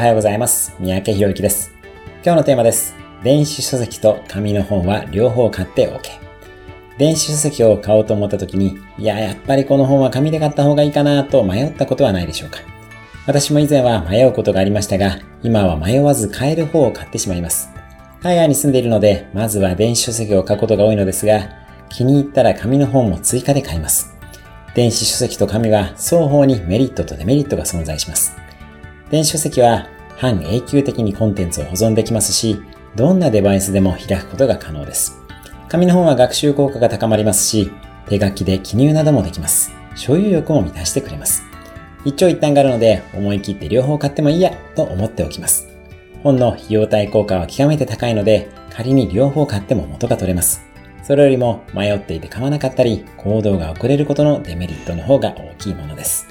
はようございます。三宅博之です。今日のテーマです。電子書籍と紙の本は両方買って OK。電子書籍を買おうと思った時に、いや、やっぱりこの本は紙で買った方がいいかなと迷ったことはないでしょうか。私も以前は迷うことがありましたが、今は迷わず買える方を買ってしまいます。海外に住んでいるので、まずは電子書籍を買うことが多いのですが、気に入ったら紙の本も追加で買います。電子書籍と紙は双方にメリットとデメリットが存在します。電子書籍は半永久的にコンテンツを保存できますし、どんなデバイスでも開くことが可能です。紙の本は学習効果が高まりますし、手書きで記入などもできます。所有欲も満たしてくれます。一長一短があるので、思い切って両方買ってもいいや、と思っておきます。本の費用対効果は極めて高いので、仮に両方買っても元が取れます。それよりも迷っていて買わなかったり、行動が遅れることのデメリットの方が大きいものです。